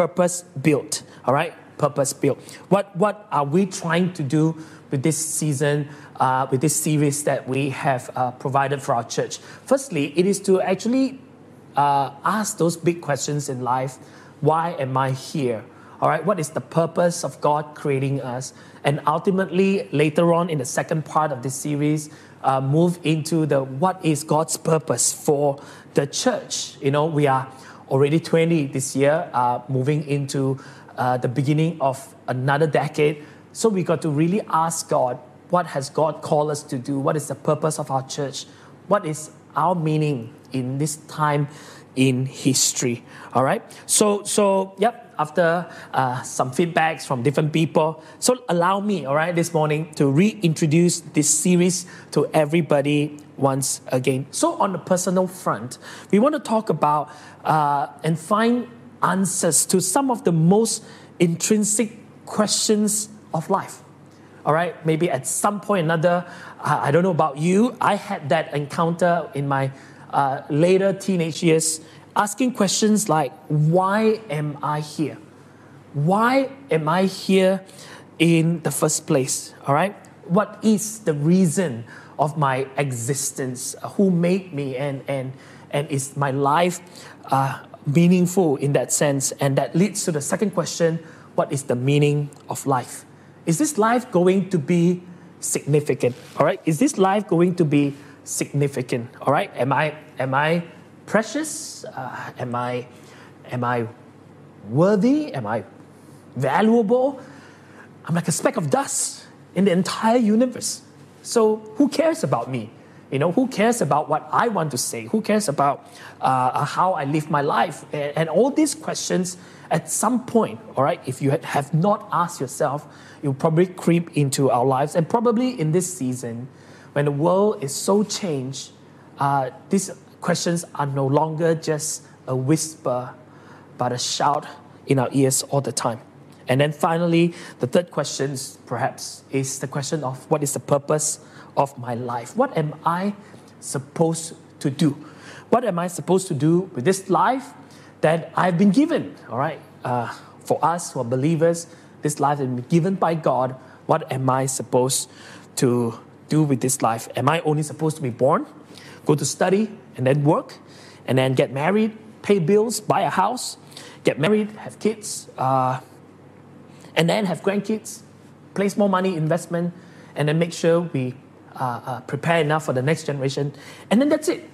purpose built. All right, purpose built. What what are we trying to do with this season? Uh, with this series that we have uh, provided for our church. Firstly, it is to actually uh, ask those big questions in life. Why am I here? All right, what is the purpose of God creating us? And ultimately, later on in the second part of this series, uh, move into the what is God's purpose for the church. You know, we are already 20 this year, uh, moving into uh, the beginning of another decade. So we got to really ask God, what has God called us to do? What is the purpose of our church? What is our meaning in this time in history? All right. So, so yep. After uh, some feedbacks from different people, so allow me, all right, this morning to reintroduce this series to everybody once again. So, on the personal front, we want to talk about uh, and find answers to some of the most intrinsic questions of life. All right, maybe at some point or another, I don't know about you, I had that encounter in my uh, later teenage years, asking questions like, Why am I here? Why am I here in the first place? All right, what is the reason of my existence? Who made me? And, and, and is my life uh, meaningful in that sense? And that leads to the second question what is the meaning of life? Is this life going to be significant? All right, is this life going to be significant? All right, am I, am I precious? Uh, am, I, am I worthy? Am I valuable? I'm like a speck of dust in the entire universe. So who cares about me? You know, who cares about what I want to say? Who cares about uh, how I live my life? And, and, all these questions, at some point, all right, if you have not asked yourself, you'll probably creep into our lives. And probably in this season, when the world is so changed, uh, these questions are no longer just a whisper, but a shout in our ears all the time. And then finally, the third question, perhaps, is the question of what is the purpose of my life? What am I supposed to do? What am I supposed to do with this life that I've been given? All right, uh, for us who are believers, this life has been given by God. What am I supposed to do with this life? Am I only supposed to be born, go to study, and then work, and then get married, pay bills, buy a house, get married, have kids, uh, and then have grandkids, place more money, investment, and then make sure we uh, uh, prepare enough for the next generation. And then that's it.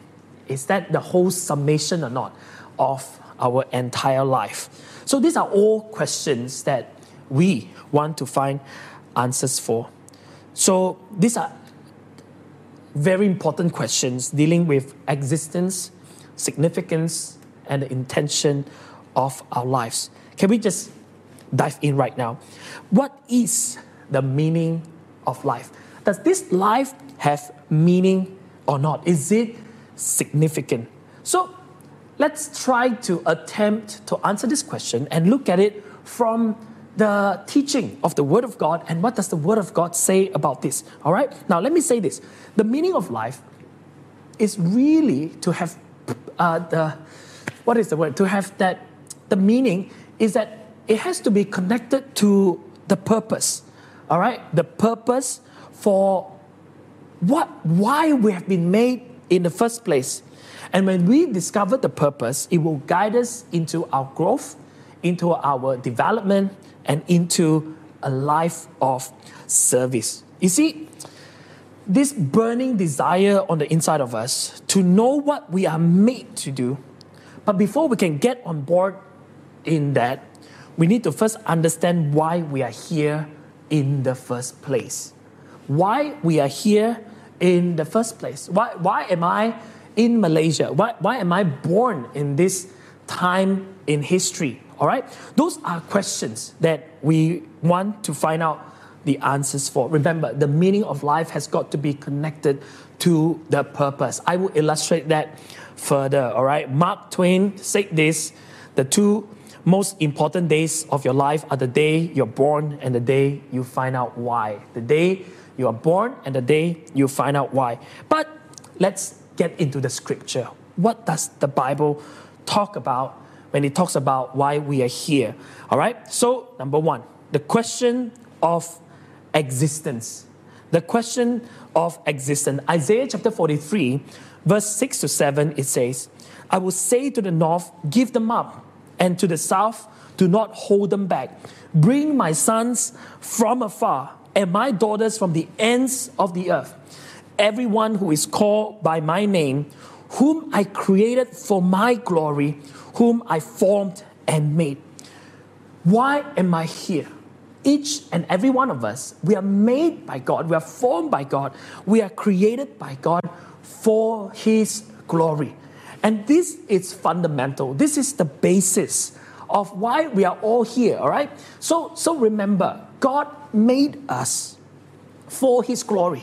Is that the whole summation or not of our entire life? So these are all questions that we want to find answers for. So these are very important questions dealing with existence, significance, and the intention of our lives. Can we just dive in right now? What is the meaning of life? Does this life have meaning or not? Is it significant? So let's try to attempt to answer this question and look at it from the teaching of the Word of God and what does the Word of God say about this. All right? Now, let me say this the meaning of life is really to have uh, the, what is the word? To have that, the meaning is that it has to be connected to the purpose. All right? The purpose for what, why we have been made in the first place. And when we discover the purpose, it will guide us into our growth, into our development, and into a life of service. You see, this burning desire on the inside of us to know what we are made to do. But before we can get on board in that, we need to first understand why we are here in the first place why we are here in the first place. Why, why am I in Malaysia? Why, why am I born in this time in history? All right? Those are questions that we want to find out the answers for. Remember, the meaning of life has got to be connected to the purpose. I will illustrate that further. All right? Mark Twain said this the two most important days of your life are the day you're born and the day you find out why. The day you are born and the day you find out why. But let's get into the scripture. What does the Bible talk about when it talks about why we are here. All right? So, number one, the question of existence. The question of existence. Isaiah chapter 43, verse 6 to 7, it says, I will say to the north, Give them up, and to the south, Do not hold them back. Bring my sons from afar, and my daughters from the ends of the earth. Everyone who is called by my name, whom I created for my glory, whom I formed and made. Why am I here? Each and every one of us, we are made by God, we are formed by God, we are created by God for His glory. And this is fundamental. This is the basis of why we are all here, all right? So, so remember, God made us for His glory.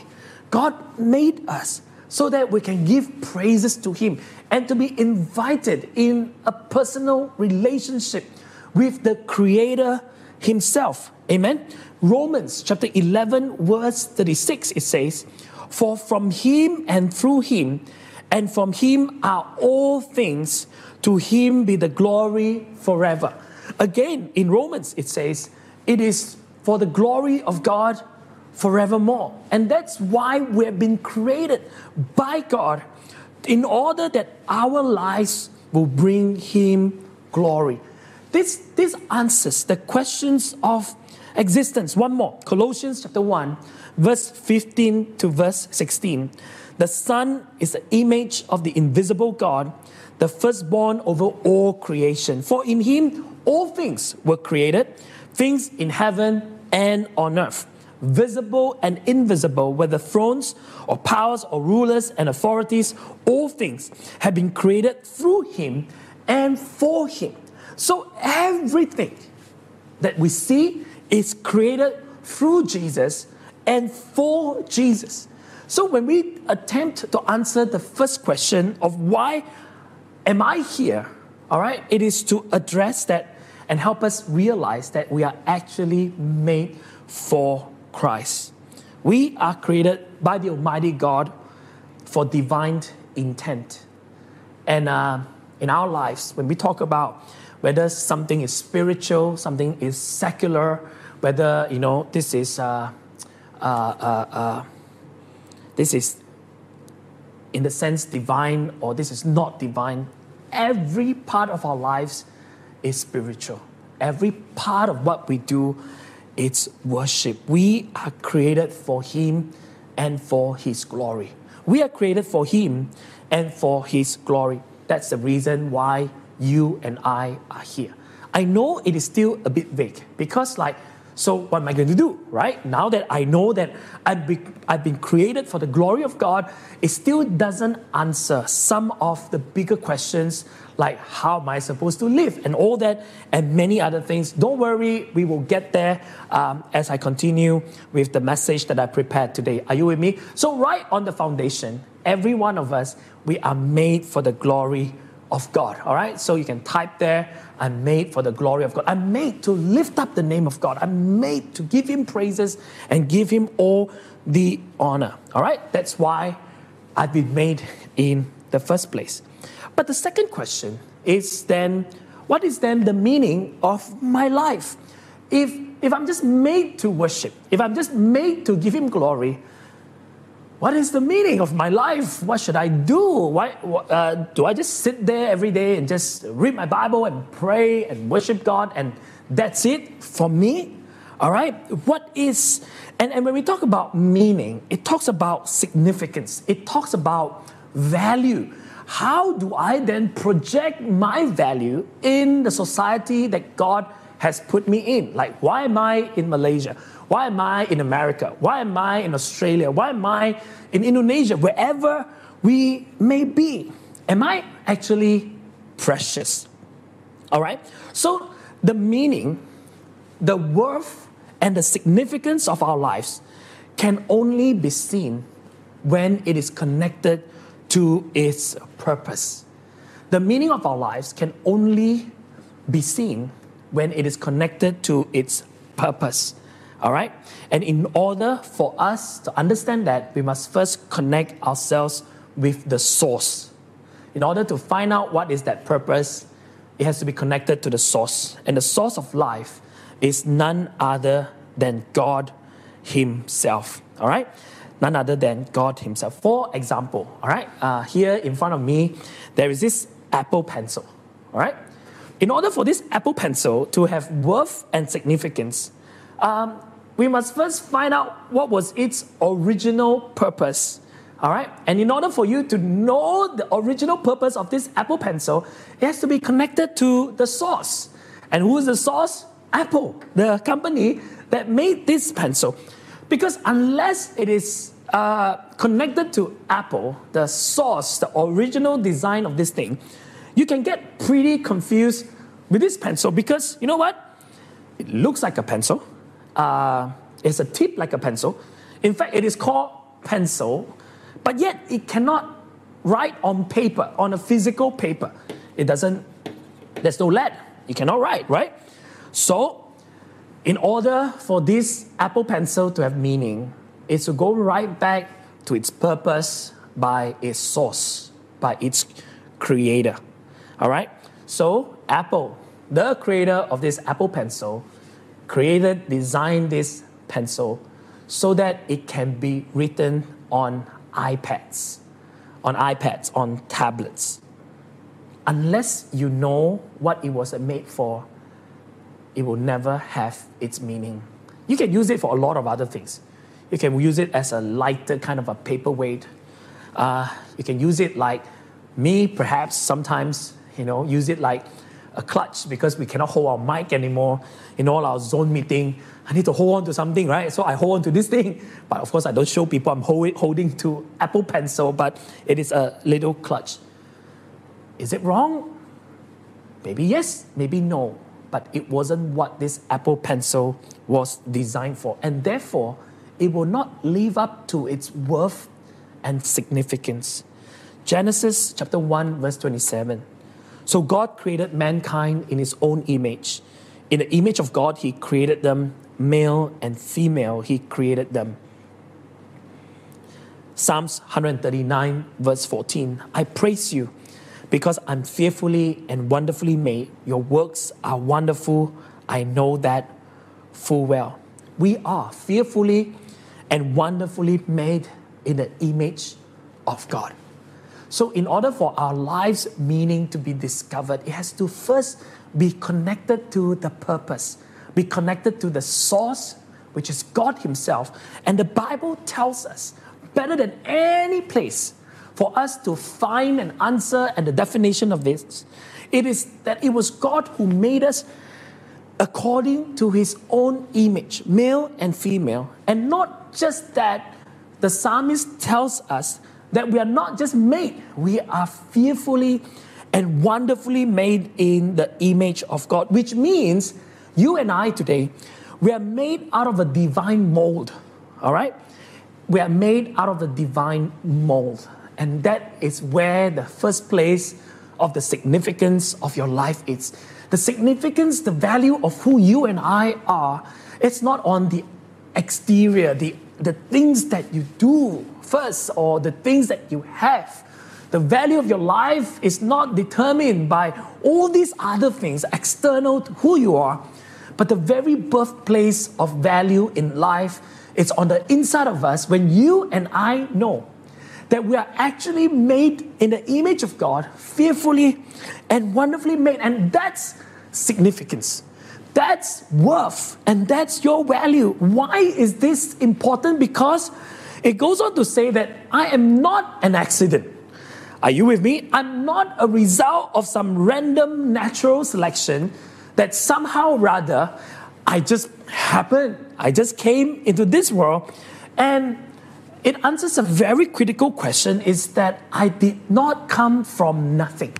God made us so that we can give praises to Him and to be invited in a personal relationship with the Creator Himself. Amen. Romans chapter 11, verse 36, it says, For from Him and through Him and from Him are all things, to Him be the glory forever. Again, in Romans, it says, It is for the glory of God forevermore. And that's why we have been created by God in order that our lives will bring Him glory. This, this answers the questions of existence. One more Colossians chapter 1, verse 15 to verse 16. The Son is the image of the invisible God, the firstborn over all creation. For in Him all things were created, things in heaven and on earth visible and invisible, whether thrones or powers or rulers and authorities, all things have been created through him and for him. So everything that we see is created through Jesus and for Jesus. So when we attempt to answer the first question of why am I here, all right, it is to address that and help us realize that we are actually made for Christ. We are created by the Almighty God for divine intent. And uh, in our lives, when we talk about whether something is spiritual, something is secular, whether you know this is uh, uh, uh, uh this is in the sense divine or this is not divine, every part of our lives is spiritual. Every part of what we do it's worship. We are created for Him and for His glory. We are created for Him and for His glory. That's the reason why you and I are here. I know it is still a bit vague because, like, so what am I going to do, right? Now that I know that I've been, I've been created for the glory of God, it still doesn't answer some of the bigger questions like how am I supposed to live and all that and many other things. Don't worry, we will get there um, as I continue with the message that I prepared today. Are you with me? So, right on the foundation, every one of us, we are made for the glory of God. All right? So you can type there, I'm made for the glory of God. I'm made to lift up the name of God. I'm made to give Him praises and give Him all the honor. All right? That's why I've been made in the first place. But the second question is then, what is then the meaning of my life? If, if I'm just made to worship, if I'm just made to give Him glory, what is the meaning of my life? What should I do? Why, uh, do I just sit there every day and just read my Bible and pray and worship God and that's it for me? All right? What is, and, and when we talk about meaning, it talks about significance, it talks about value. How do I then project my value in the society that God has put me in? Like, why am I in Malaysia? Why am I in America? Why am I in Australia? Why am I in Indonesia? Wherever we may be. Am I actually precious? All right? So, the meaning, the worth, and the significance of our lives can only be seen when it is connected to its purpose. The meaning of our lives can only be seen when it is connected to its purpose. All right? And in order for us to understand that, we must first connect ourselves with the source. In order to find out what is that purpose, it has to be connected to the source. And the source of life is none other than God Himself. All right? None other than God Himself. For example, all right, uh, here in front of me, there is this Apple Pencil. All right? In order for this Apple Pencil to have worth and significance, um, we must first find out what was its original purpose. All right? And in order for you to know the original purpose of this Apple Pencil, it has to be connected to the source. And who is the source? Apple, the company that made this pencil. Because unless it is uh, connected to Apple, the source, the original design of this thing, you can get pretty confused with this pencil because you know what? It looks like a pencil. Uh, it's a tip like a pencil. In fact, it is called pencil, but yet it cannot write on paper, on a physical paper. It doesn't, there's no lead. You cannot write, right? So, in order for this Apple Pencil to have meaning, it's to go right back to its purpose by its source, by its creator. All right? So, Apple, the creator of this Apple Pencil, created, designed this pencil so that it can be written on iPads, on iPads, on tablets. Unless you know what it was made for, it will never have its meaning. You can use it for a lot of other things. You can use it as a lighter kind of a paperweight. Uh, you can use it like me, perhaps sometimes, you know, use it like a clutch because we cannot hold our mic anymore in all our zone meeting. I need to hold on to something, right? So I hold on to this thing. But of course, I don't show people I'm holding to Apple Pencil, but it is a little clutch. Is it wrong? Maybe yes, maybe no. But it wasn't what this Apple Pencil was designed for. And therefore, it will not live up to its worth and significance. Genesis chapter 1, verse 27. So God created mankind in his own image. In the image of God, he created them, male and female, he created them. Psalms 139, verse 14. I praise you because I'm fearfully and wonderfully made. Your works are wonderful. I know that full well. We are fearfully and wonderfully made in the image of God. So, in order for our life's meaning to be discovered, it has to first be connected to the purpose, be connected to the source, which is God Himself. And the Bible tells us better than any place for us to find an answer and the definition of this. It is that it was God who made us according to His own image, male and female. And not just that, the psalmist tells us that we are not just made, we are fearfully and wonderfully made in the image of God, which means you and I today, we are made out of a divine mold, all right? We are made out of the divine mold. And that is where the first place of the significance of your life is. The significance, the value of who you and I are, it's not on the exterior, the, the things that you do first or the things that you have. The value of your life is not determined by all these other things external to who you are, but the very birthplace of value in life is on the inside of us when you and I know that we are actually made in the image of God, fearfully and wonderfully made. And that's significance. That's worth and that's your value. Why is this important? Because it goes on to say that I am not an accident. Are you with me? I'm not a result of some random natural selection that somehow or rather I just happened. I just came into this world and it answers a very critical question is that I did not come from nothing.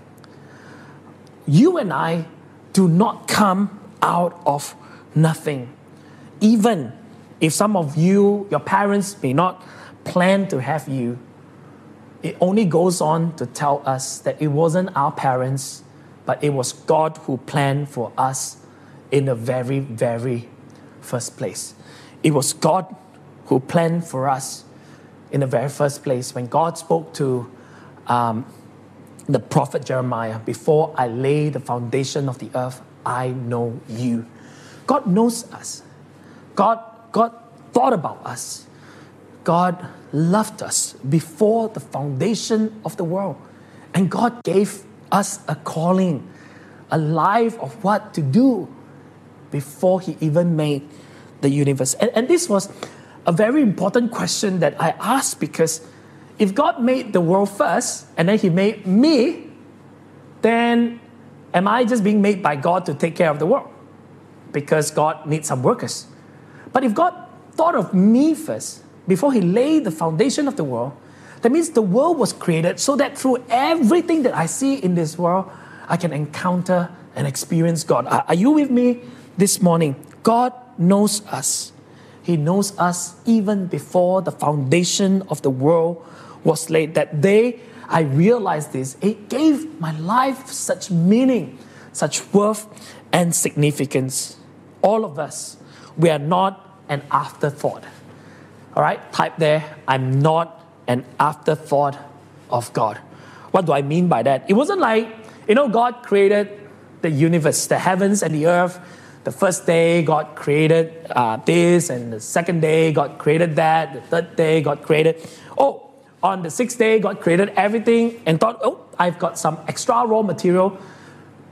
You and I do not come out of nothing. Even if some of you, your parents may not plan to have you, it only goes on to tell us that it wasn't our parents, but it was God who planned for us in the very, very first place. It was God who planned for us in the very first place. When God spoke to um, the prophet Jeremiah, before I lay the foundation of the earth, I know you. God knows us. God, God thought about us. God loved us before the foundation of the world. And God gave us a calling, a life of what to do before He even made the universe. And, and this was a very important question that I asked because if God made the world first and then He made me, then am I just being made by God to take care of the world? Because God needs some workers. But if God thought of me first, before He laid the foundation of the world, that means the world was created so that through everything that I see in this world, I can encounter and experience God. Are, you with me this morning? God knows us. He knows us even before the foundation of the world was laid. That day I realized this, it gave my life such meaning, such worth and significance. All of us, we are not an afterthought. All right, type there, I'm not an afterthought of God. What do I mean by that? It wasn't like, you know, God created the universe, the heavens and the earth. The first day, God created uh, this, and the second day, God created that. The third day, God created. Oh, on the sixth day, God created everything and thought, oh, I've got some extra raw material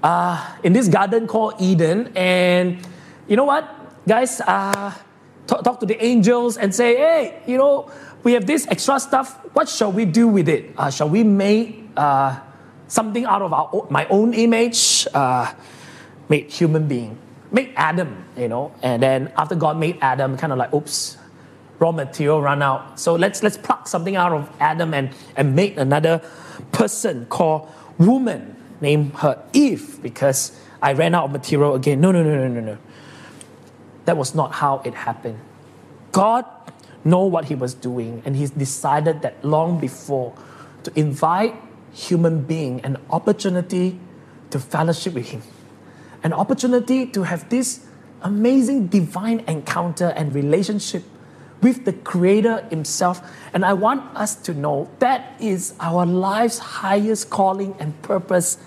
uh, in this garden called Eden. And you know what, guys? Uh, talk, talk, to the angels and say, hey, you know, we have this extra stuff. What shall we do with it? Uh, shall we make uh, something out of our, my own image? Uh, make human being. Make Adam, you know. And then after God made Adam, kind of like, oops, raw material run out. So let's, let's pluck something out of Adam and, and make another person called woman. Name her Eve because I ran out of material again. No, no, no, no, no, no. That was not how it happened. God know what he was doing and he's decided that long before to invite human being an opportunity to fellowship with him an opportunity to have this amazing divine encounter and relationship with the creator himself. And i want us to know that is our life's highest calling and purpose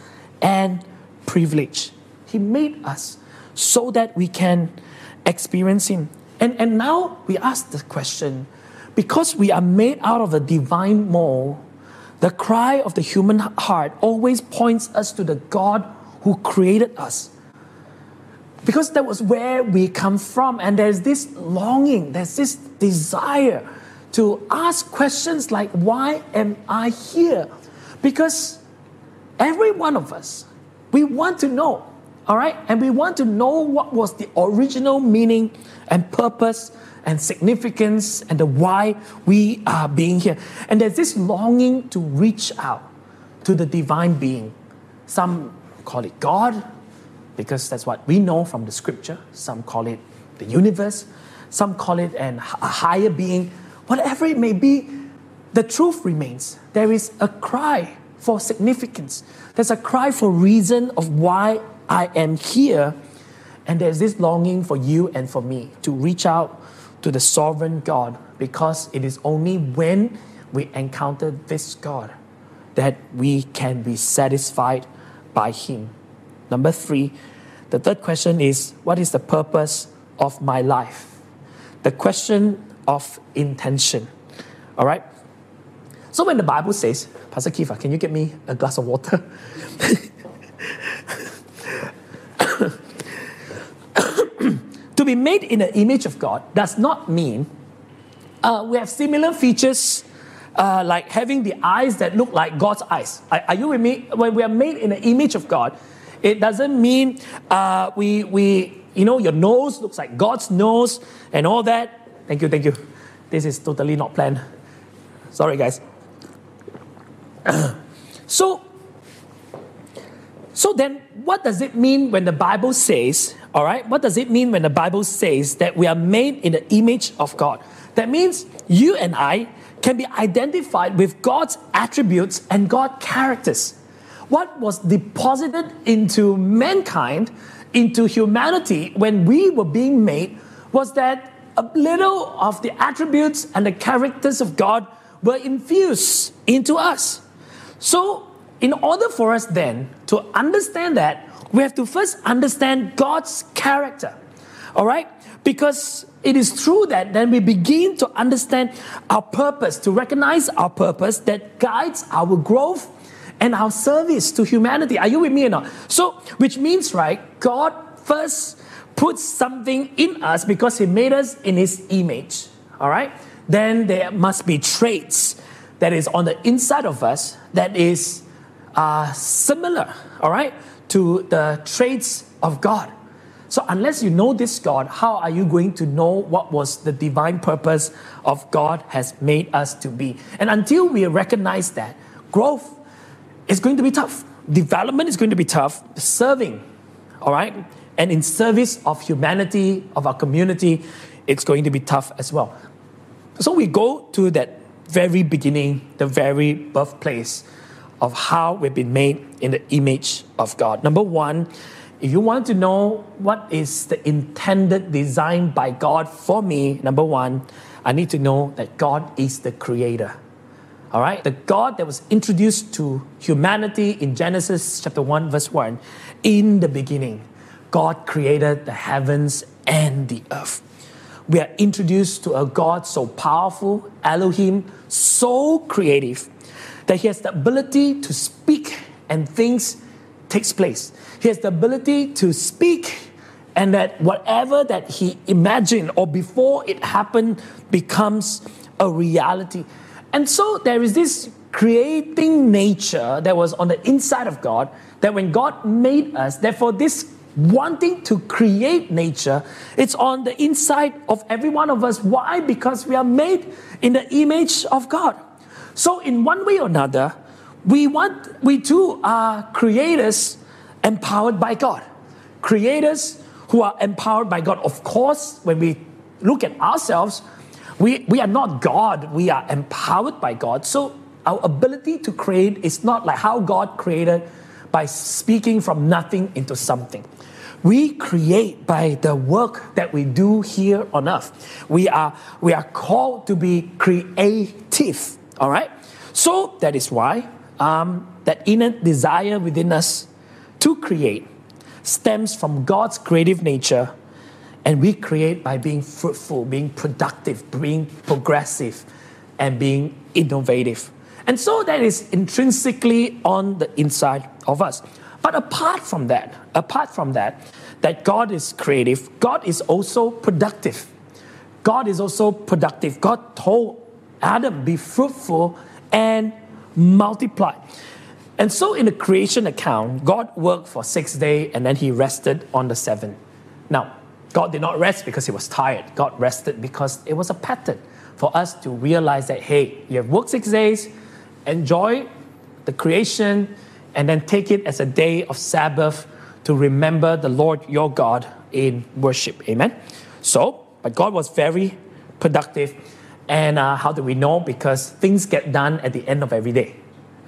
and privilege. He made us so that we can experience him. And, and now we ask the question because we are made out of a divine mold, the cry of the human heart always points us to the God who created us. Because that was where we come from, and there's this longing, there's this desire to ask questions like, Why am I here? Because every one of us, we want to know all right? And we want to know what was the original meaning and purpose and significance and the why we are being here. And there's this longing to reach out to the divine being. Some call it God, because that's what we know from the scripture. Some call it the universe. Some call it an, a higher being. Whatever it may be, the truth remains. There is a cry for significance. There's a cry for reason of why I am here. And there's this longing for you and for me to reach out to the sovereign God because it is only when we encounter this God that we can be satisfied by Him. Number three, the third question is what is the purpose of my life? The question of intention. All right? So when the Bible says, Pastor Kifa, can you get me a glass of water? to be made in the image of God does not mean uh, we have similar features uh, like having the eyes that look like God's eyes. Are, are, you with me? When we are made in the image of God, it doesn't mean uh, we, we, you know, your nose looks like God's nose and all that. Thank you, thank you. This is totally not planned. Sorry, guys. so, so then, what does it mean when the Bible says, all right, what does it mean when the Bible says that we are made in the image of God? That means you and I can be identified with God's attributes and God's characters. What was deposited into mankind, into humanity, when we were being made, was that a little of the attributes and the characters of God were infused into us. So in order for us then to understand that, we have to first understand God's character. All right? Because it is true that then we begin to understand our purpose, to recognize our purpose that guides our growth and our service to humanity. Are you with me or not? So, which means, right, God first puts something in us because He made us in His image. All right? Then there must be traits that is on the inside of us that is uh, similar, all right, to the traits of God. So, unless you know this God, how are you going to know what was the divine purpose of God has made us to be? And until we recognize that, growth is going to be tough. Development is going to be tough. Serving, all right, and in service of humanity, of our community, it's going to be tough as well. So, we go to that very beginning, the very birthplace of how we've been made in the image of God. Number one, if you want to know what is the intended design by God for me, number one, I need to know that God is the creator. All right? The God that was introduced to humanity in Genesis chapter 1, verse 1. In the beginning, God created the heavens and the earth. We are introduced to a God so powerful, Elohim, so creative, that he has the ability to speak and things takes place. He has the ability to speak and that whatever that he imagined or before it happened becomes a reality. And so there is this creating nature that was on the inside of God that when God made us, therefore this wanting to create nature, it's on the inside of every one of us. Why? Because we are made in the image of God. So, in one way or another, we want, we too are creators empowered by God. Creators who are empowered by God. Of course, when we look at ourselves, we, we are not God, we are empowered by God. So, our ability to create is not like how God created by speaking from nothing into something. We create by the work that we do here on earth. We are, we are called to be creative. All right? So that is why um, that inner desire within us to create stems from God's creative nature, and we create by being fruitful, being productive, being progressive, and being innovative. And so that is intrinsically on the inside of us. But apart from that, apart from that, that God is creative, God is also productive. God is also productive. God told Adam, be fruitful and multiply. And so in the creation account, God worked for six days and then he rested on the seventh. Now, God did not rest because he was tired. God rested because it was a pattern for us to realize that, hey, you have worked six days, enjoy the creation, and then take it as a day of Sabbath to remember the Lord your God in worship. Amen. So, but God was very productive and uh, how do we know? Because things get done at the end of every day.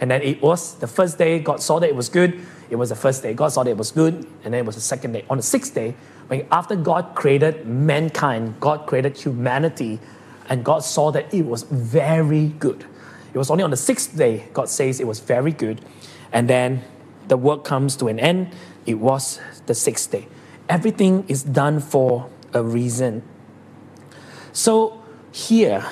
And then it was the first day, God saw that it was good. It was the first day, God saw that it was good. And then it was the second day. On the sixth day, when after God created mankind, God created humanity, and God saw that it was very good. It was only on the sixth day, God says it was very good. And then the work comes to an end. It was the sixth day. Everything is done for a reason. So here,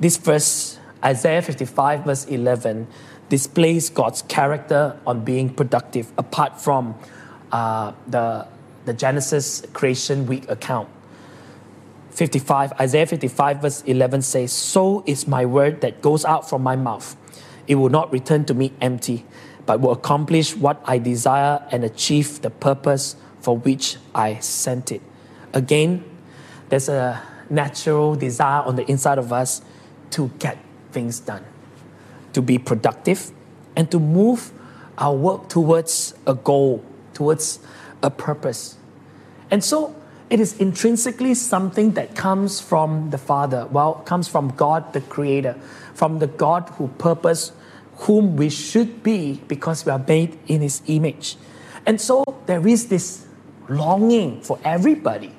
this verse, Isaiah 55, verse 11, displays God's character on being productive apart from uh, the, the Genesis creation week account. 55, Isaiah 55, verse 11 says, So is my word that goes out from my mouth. It will not return to me empty, but will accomplish what I desire and achieve the purpose for which I sent it. Again, there's a natural desire on the inside of us to get things done, to be productive, and to move our work towards a goal, towards a purpose. And so it is intrinsically something that comes from the Father, well, comes from God the Creator, from the God who purposed whom we should be because we are made in His image. And so there is this longing for everybody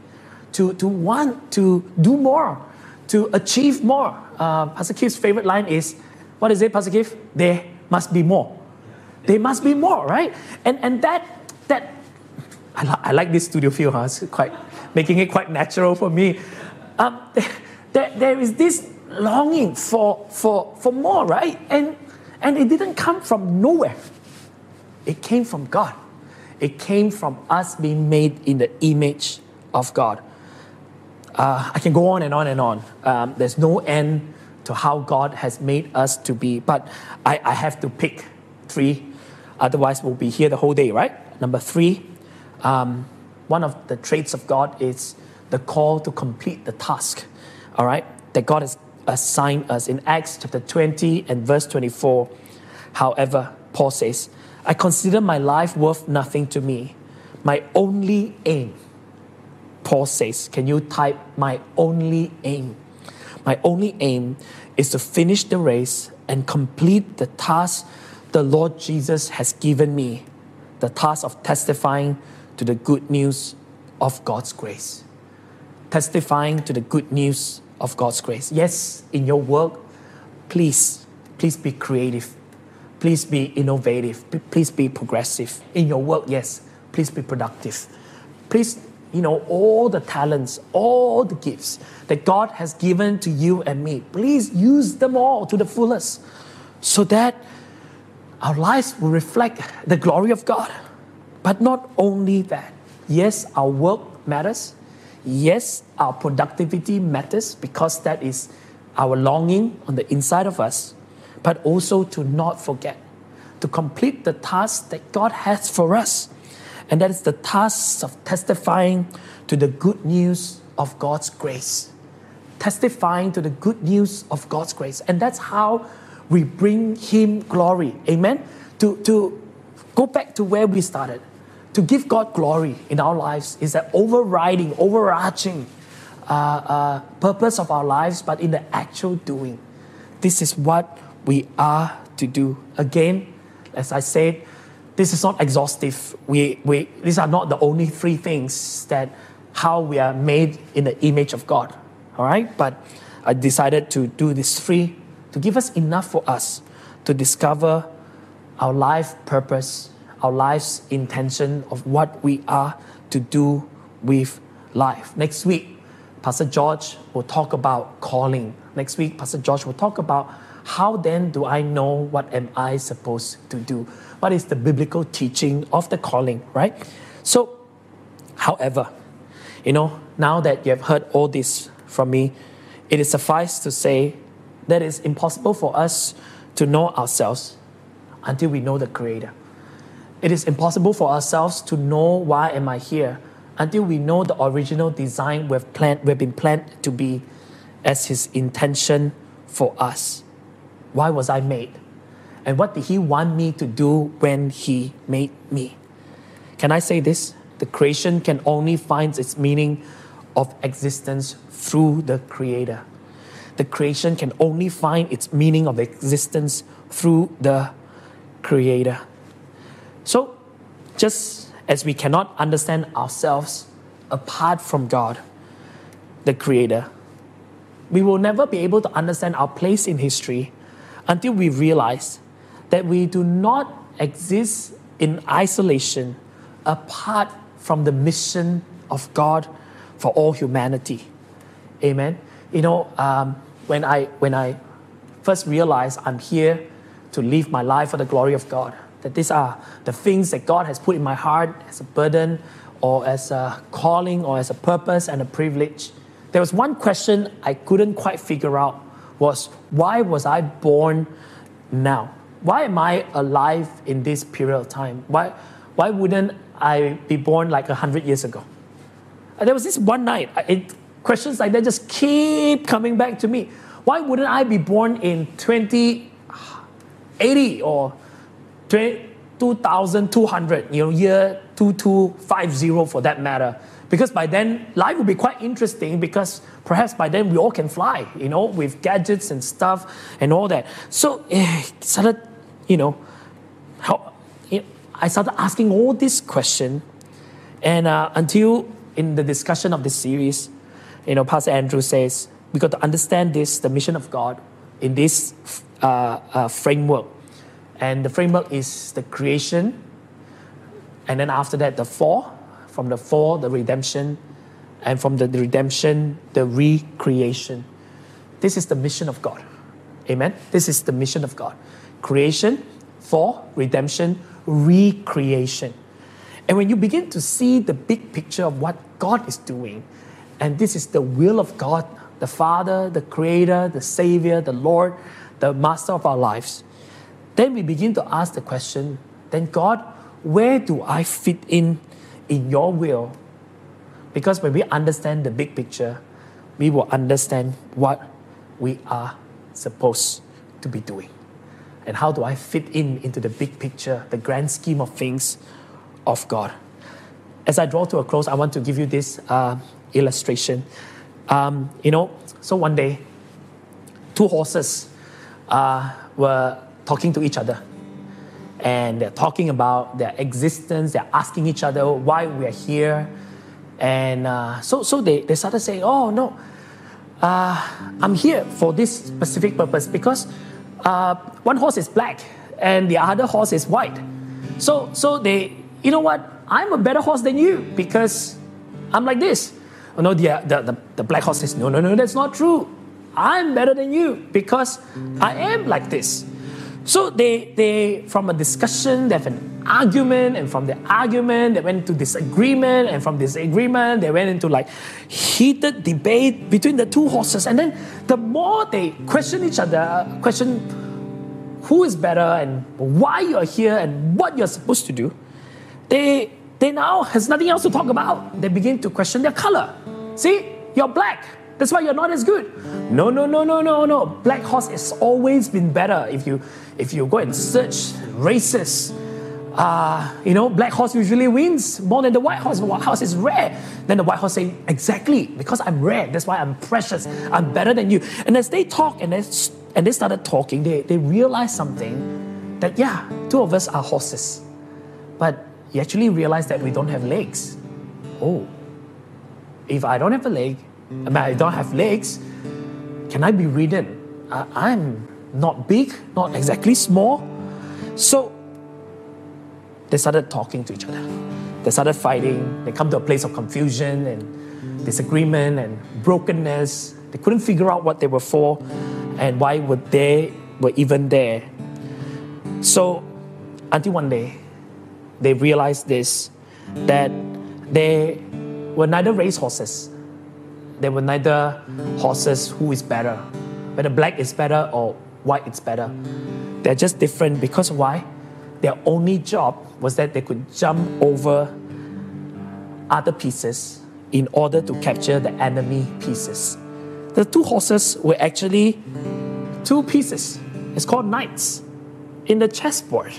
to, to want to do more, to achieve more. Uh, Pastor Keith's favorite line is, what is it, Pastor Keith? There must be more. There must be more, right? And, and that I, li- I like this studio feel, huh? It's quite, making it quite natural for me. Um, there, there is this longing for, for, for more, right? And, and it didn't come from nowhere. It came from God. It came from us being made in the image of God. Uh, I can go on and on and on. Um, there's no end to how God has made us to be, but I, I have to pick three. Otherwise, we'll be here the whole day, right? Number three, um, one of the traits of God is the call to complete the task, all right, that God has assigned us in Acts chapter 20 and verse 24. However, Paul says, I consider my life worth nothing to me. My only aim, Paul says, can you type my only aim? My only aim is to finish the race and complete the task the Lord Jesus has given me the task of testifying to the good news of God's grace. Testifying to the good news of God's grace. Yes, in your work, please, please be creative. Please be innovative. Please be progressive. In your work, yes, please be productive. Please, you know, all the talents, all the gifts that God has given to you and me, please use them all to the fullest so that our lives will reflect the glory of God. But not only that, yes, our work matters. Yes, our productivity matters because that is our longing on the inside of us, but also to not forget to complete the task that God has for us. And that is the task of testifying to the good news of God's grace. Testifying to the good news of God's grace. And that's how we bring Him glory. Amen? To, to go back to where we started to give God glory in our lives is that overriding, overarching uh, uh, purpose of our lives, but in the actual doing. This is what we are to do. Again, as I said, this is not exhaustive. We, we, these are not the only three things that how we are made in the image of God. All right? But I decided to do this three to give us enough for us to discover our life purpose our life's intention of what we are to do with life. Next week, Pastor George will talk about calling. Next week, Pastor George will talk about how then do I know what am I supposed to do? What is the biblical teaching of the calling, right? So, however, you know, now that you have heard all this from me, it is suffice to say that it's impossible for us to know ourselves until we know the Creator. It is impossible for ourselves to know why am I here until we know the original design we've, planned, we've been planned to be as His intention for us. Why was I made? And what did He want me to do when He made me? Can I say this? The creation can only find its meaning of existence through the Creator. The creation can only find its meaning of existence through the Creator. So, just as we cannot understand ourselves apart from God, the Creator, we will never be able to understand our place in history until we realize that we do not exist in isolation apart from the mission of God for all humanity. Amen. You know, um, when I when I first realized I'm here to live my life for the glory of God, that these are the things that God has put in my heart as a burden or as a calling or as a purpose and a privilege. There was one question I couldn't quite figure out was why was I born now? Why am I alive in this period of time? Why, why wouldn't I be born like 100 years ago? And there was this one night, it, questions like that just keep coming back to me. Why wouldn't I be born in 2080 or 2200, you know, year 2250 for that matter. Because by then, life will be quite interesting because perhaps by then we all can fly, you know, with gadgets and stuff and all that. So eh, started, you know, how, know, I started asking all these questions. And uh, until in the discussion of this series, you know, Pastor Andrew says, we got to understand this, the mission of God, in this uh, uh, framework And the framework is the creation, and then after that, the fall. From the fall, the redemption, and from the redemption, the recreation. This is the mission of God. Amen. This is the mission of God creation, fall, redemption, recreation. And when you begin to see the big picture of what God is doing, and this is the will of God, the Father, the Creator, the Savior, the Lord, the Master of our lives, then we begin to ask the question then, God, where do I fit in in your will? Because when we understand the big picture, we will understand what we are supposed to be doing. And how do I fit in into the big picture, the grand scheme of things of God? As I draw to a close, I want to give you this uh, illustration. Um, you know, so one day, two horses uh, were talking to each other. And they're talking about their existence, they're asking each other why we're here. And uh, so, so they, they started saying, oh, no, uh, I'm here for this specific purpose because uh, one horse is black and the other horse is white. So, so they, you know what? I'm a better horse than you because I'm like this. Oh, no, the, the, the, the black horse says, no, no, no, that's not true. I'm better than you because I am like this. So they, they from a discussion, they have an argument, and from the argument, they went into disagreement, and from disagreement, they went into like heated debate between the two horses. And then the more they question each other, question who is better and why you're here and what you're supposed to do, they they now has nothing else to talk about. They begin to question their color. See, you're black. That's why you're not as good. No, no, no, no, no, no. Black horse has always been better. If you if you go and search races, uh, you know, black horse usually wins more than the white horse. White horse is rare. Then the white horse say, exactly, because I'm rare. That's why I'm precious. I'm better than you. And as they talk and they, and they started talking, they, they realized something that, yeah, two of us are horses. But you actually realize that we don't have legs. Oh, if I don't have a leg, I don't have legs, can I be ridden? Uh, I'm not big, not exactly small. So they started talking to each other. They started fighting. They come to a place of confusion and disagreement and brokenness. They couldn't figure out what they were for and why were they were even there. So until one day, they realized this that they were neither race horses there were neither horses who is better, whether black is better or white is better. They're just different because why? Their only job was that they could jump over other pieces in order to capture the enemy pieces. The two horses were actually two pieces. It's called knights in the chessboard.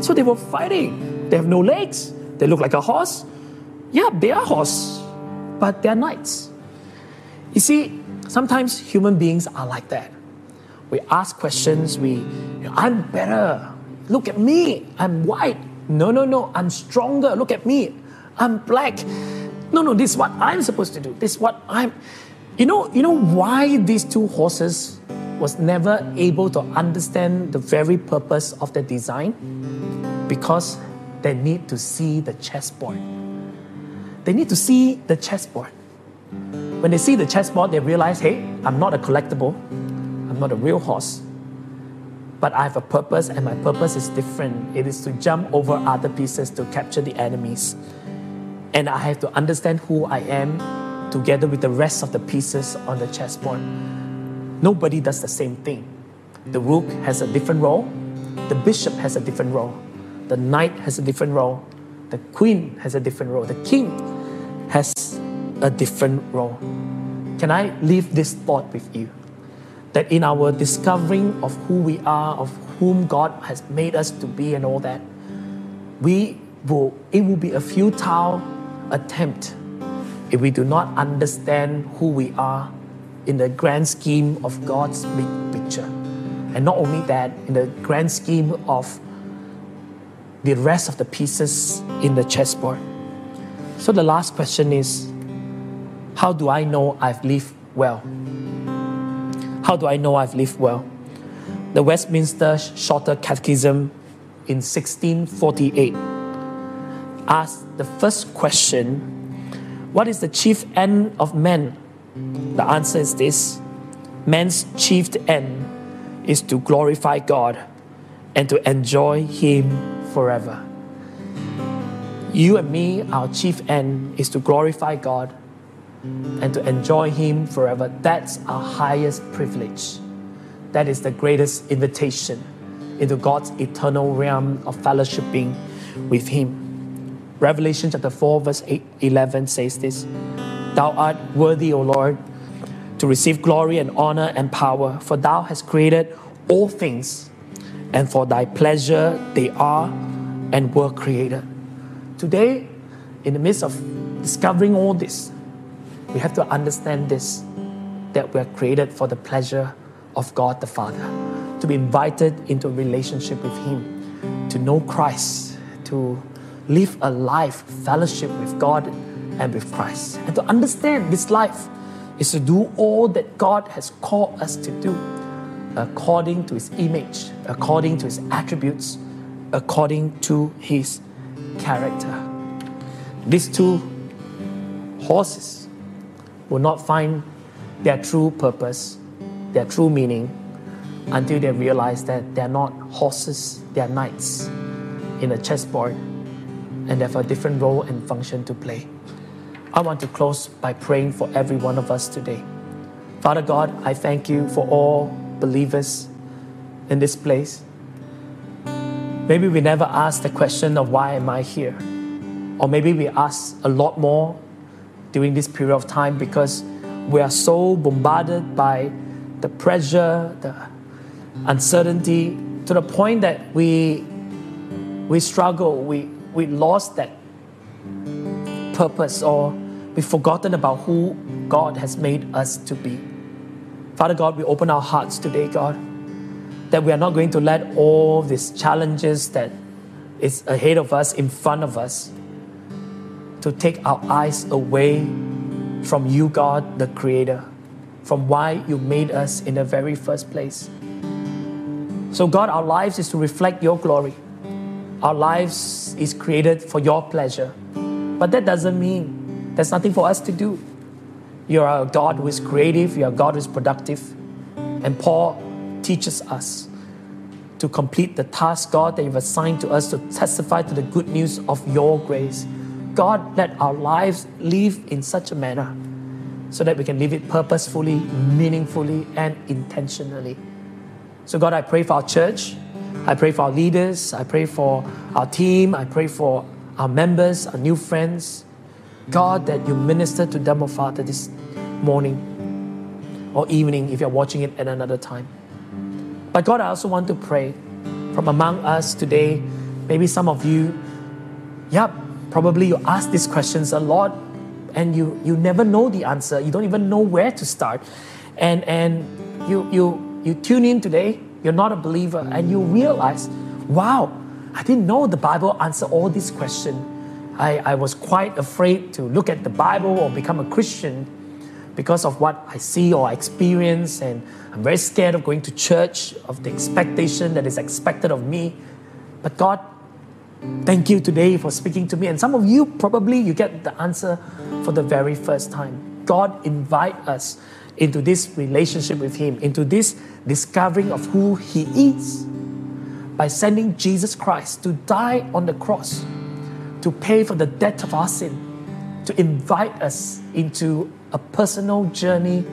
So they were fighting. They have no legs. They look like a horse. Yeah, they are horse, but they're knights. You see, sometimes human beings are like that. We ask questions, we, I'm better. Look at me, I'm white. No, no, no, I'm stronger. Look at me, I'm black. No, no, this is what I'm supposed to do. This is what I'm. You know, you know why these two horses was never able to understand the very purpose of the design? Because they need to see the chessboard. They need to see the chessboard. When they see the chessboard, they realize, hey, I'm not a collectible, I'm not a real horse, but I have a purpose, and my purpose is different. It is to jump over other pieces to capture the enemies. And I have to understand who I am together with the rest of the pieces on the chessboard. Nobody does the same thing. The rook has a different role, the bishop has a different role, the knight has a different role, the queen has a different role, the king has a different role. Can I leave this thought with you? That in our discovering of who we are, of whom God has made us to be, and all that, we will, it will be a futile attempt if we do not understand who we are in the grand scheme of God's big picture. And not only that, in the grand scheme of the rest of the pieces in the chessboard. So the last question is how do I know I've lived well? How do I know I've lived well? the Westminster Shorter Catechism in 1648 asked the first question What is the chief end of man? The answer is this Man's chief end is to glorify God and to enjoy Him forever. You and me, our chief end is to glorify God and to enjoy Him forever. That's our highest privilege. That is the greatest invitation into God's eternal realm of fellowshipping with Him. Revelation chapter 4, verse 8, 11 says this Thou art worthy, O Lord, to receive glory and honor and power, for Thou hast created all things, and for Thy pleasure they are and were created. Today, in the midst of discovering all this, we have to understand this that we are created for the pleasure of God the Father, to be invited into a relationship with Him, to know Christ, to live a life fellowship with God and with Christ, and to understand this life is to do all that God has called us to do according to His image, according to His attributes, according to His character. These two horses will not find their true purpose, their true meaning, until they realize that they're not horses, they're knights in a chessboard, and they have a different role and function to play. I want to close by praying for every one of us today. Father God, I thank you for all believers in this place. Maybe we never asked the question of why am I here? Or maybe we ask a lot more during this period of time because we are so bombarded by the pressure, the uncertainty, to the point that we, we struggle, we, we lost that purpose or we've forgotten about who God has made us to be. Father God, we open our hearts today, God, that we are not going to let all these challenges that is ahead of us, in front of us, to take our eyes away from you, God, the Creator, from why you made us in the very first place. So, God, our lives is to reflect your glory. Our lives is created for your pleasure. But that doesn't mean there's nothing for us to do. You are a God who is creative, you are a God who is productive. And Paul teaches us to complete the task, God, that you've assigned to us to testify to the good news of your grace. God, let our lives live in such a manner so that we can live it purposefully, meaningfully, and intentionally. So, God, I pray for our church. I pray for our leaders. I pray for our team. I pray for our members, our new friends. God, that you minister to them, oh Father, this morning or evening if you're watching it at another time. But God, I also want to pray from among us today. Maybe some of you, yeah, probably you ask these questions a lot and you, you never know the answer. You don't even know where to start. And, and you, you, you tune in today, you're not a believer, and you realize, wow, I didn't know the Bible answered all these questions. I, I was quite afraid to look at the Bible or become a Christian because of what I see or experience, and I'm very scared of going to church, of the expectation that is expected of me. But God, thank you today for speaking to me. And some of you probably you get the answer for the very first time. God invite us into this relationship with Him, into this discovering of who He is by sending Jesus Christ to die on the cross, to pay for the debt of our sin, to invite us into a personal journey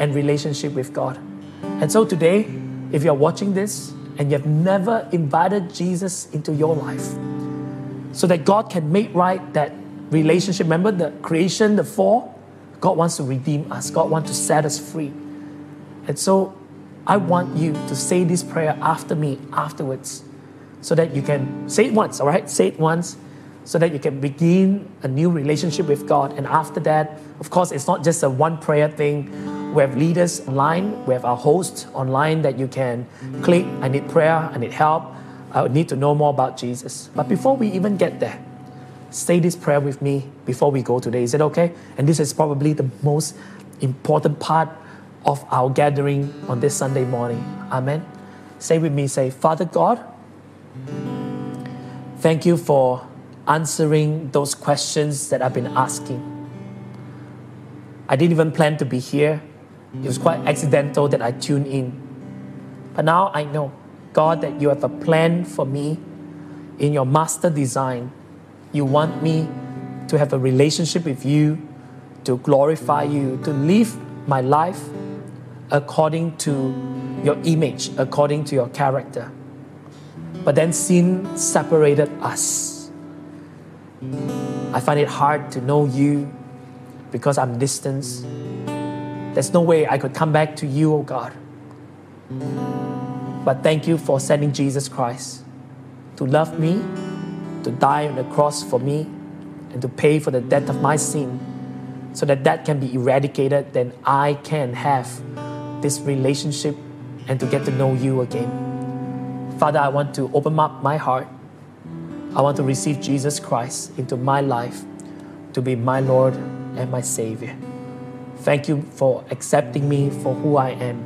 and relationship with God. And so today, if you're watching this and you've never invited Jesus into your life, so that God can make right that relationship, remember the creation, the fall? God wants to redeem us, God wants to set us free. And so I want you to say this prayer after me afterwards so that you can say it once, all right? Say it once so that you can begin a new relationship with God. And after that, of course, it's not just a one prayer thing. We have leaders online, we have our host online that you can click. I need prayer, I need help, I need to know more about Jesus. But before we even get there, say this prayer with me before we go today. Is it okay? And this is probably the most important part of our gathering on this Sunday morning. Amen. Say with me, say, Father God, thank you for answering those questions that I've been asking. I didn't even plan to be here. It was quite accidental that I tuned in. But now I know, God, that you have a plan for me in your master design. You want me to have a relationship with you, to glorify you, to live my life according to your image, according to your character. But then sin separated us. I find it hard to know you because I'm distant. There's no way I could come back to you, oh God. But thank you for sending Jesus Christ to love me, to die on the cross for me, and to pay for the debt of my sin so that that can be eradicated, then I can have this relationship and to get to know you again. Father, I want to open up my heart. I want to receive Jesus Christ into my life to be my Lord and my Savior. Thank you for accepting me for who I am.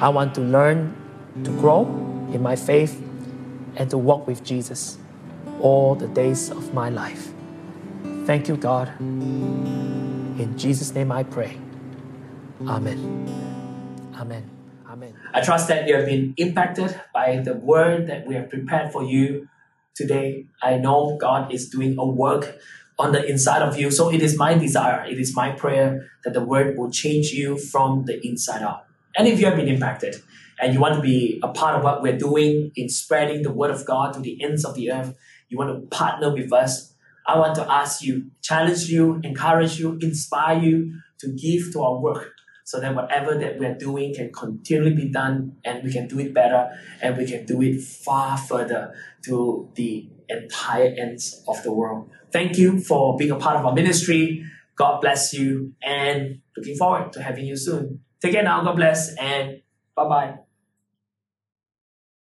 I want to learn to grow in my faith and to walk with Jesus all the days of my life. Thank you, God. In Jesus' name I pray. Amen. Amen. Amen. I trust that you have been impacted by the word that we have prepared for you today. I know God is doing a work on the inside of you. So it is my desire, it is my prayer that the word will change you from the inside out. And if you have been impacted and you want to be a part of what we're doing in spreading the word of God to the ends of the earth, you want to partner with us, I want to ask you, challenge you, encourage you, inspire you to give to our work so that whatever that we're doing can continually be done and we can do it better and we can do it far further to the entire ends of the world. Thank you for being a part of our ministry. God bless you and looking forward to having you soon. Take care now. God bless and bye bye.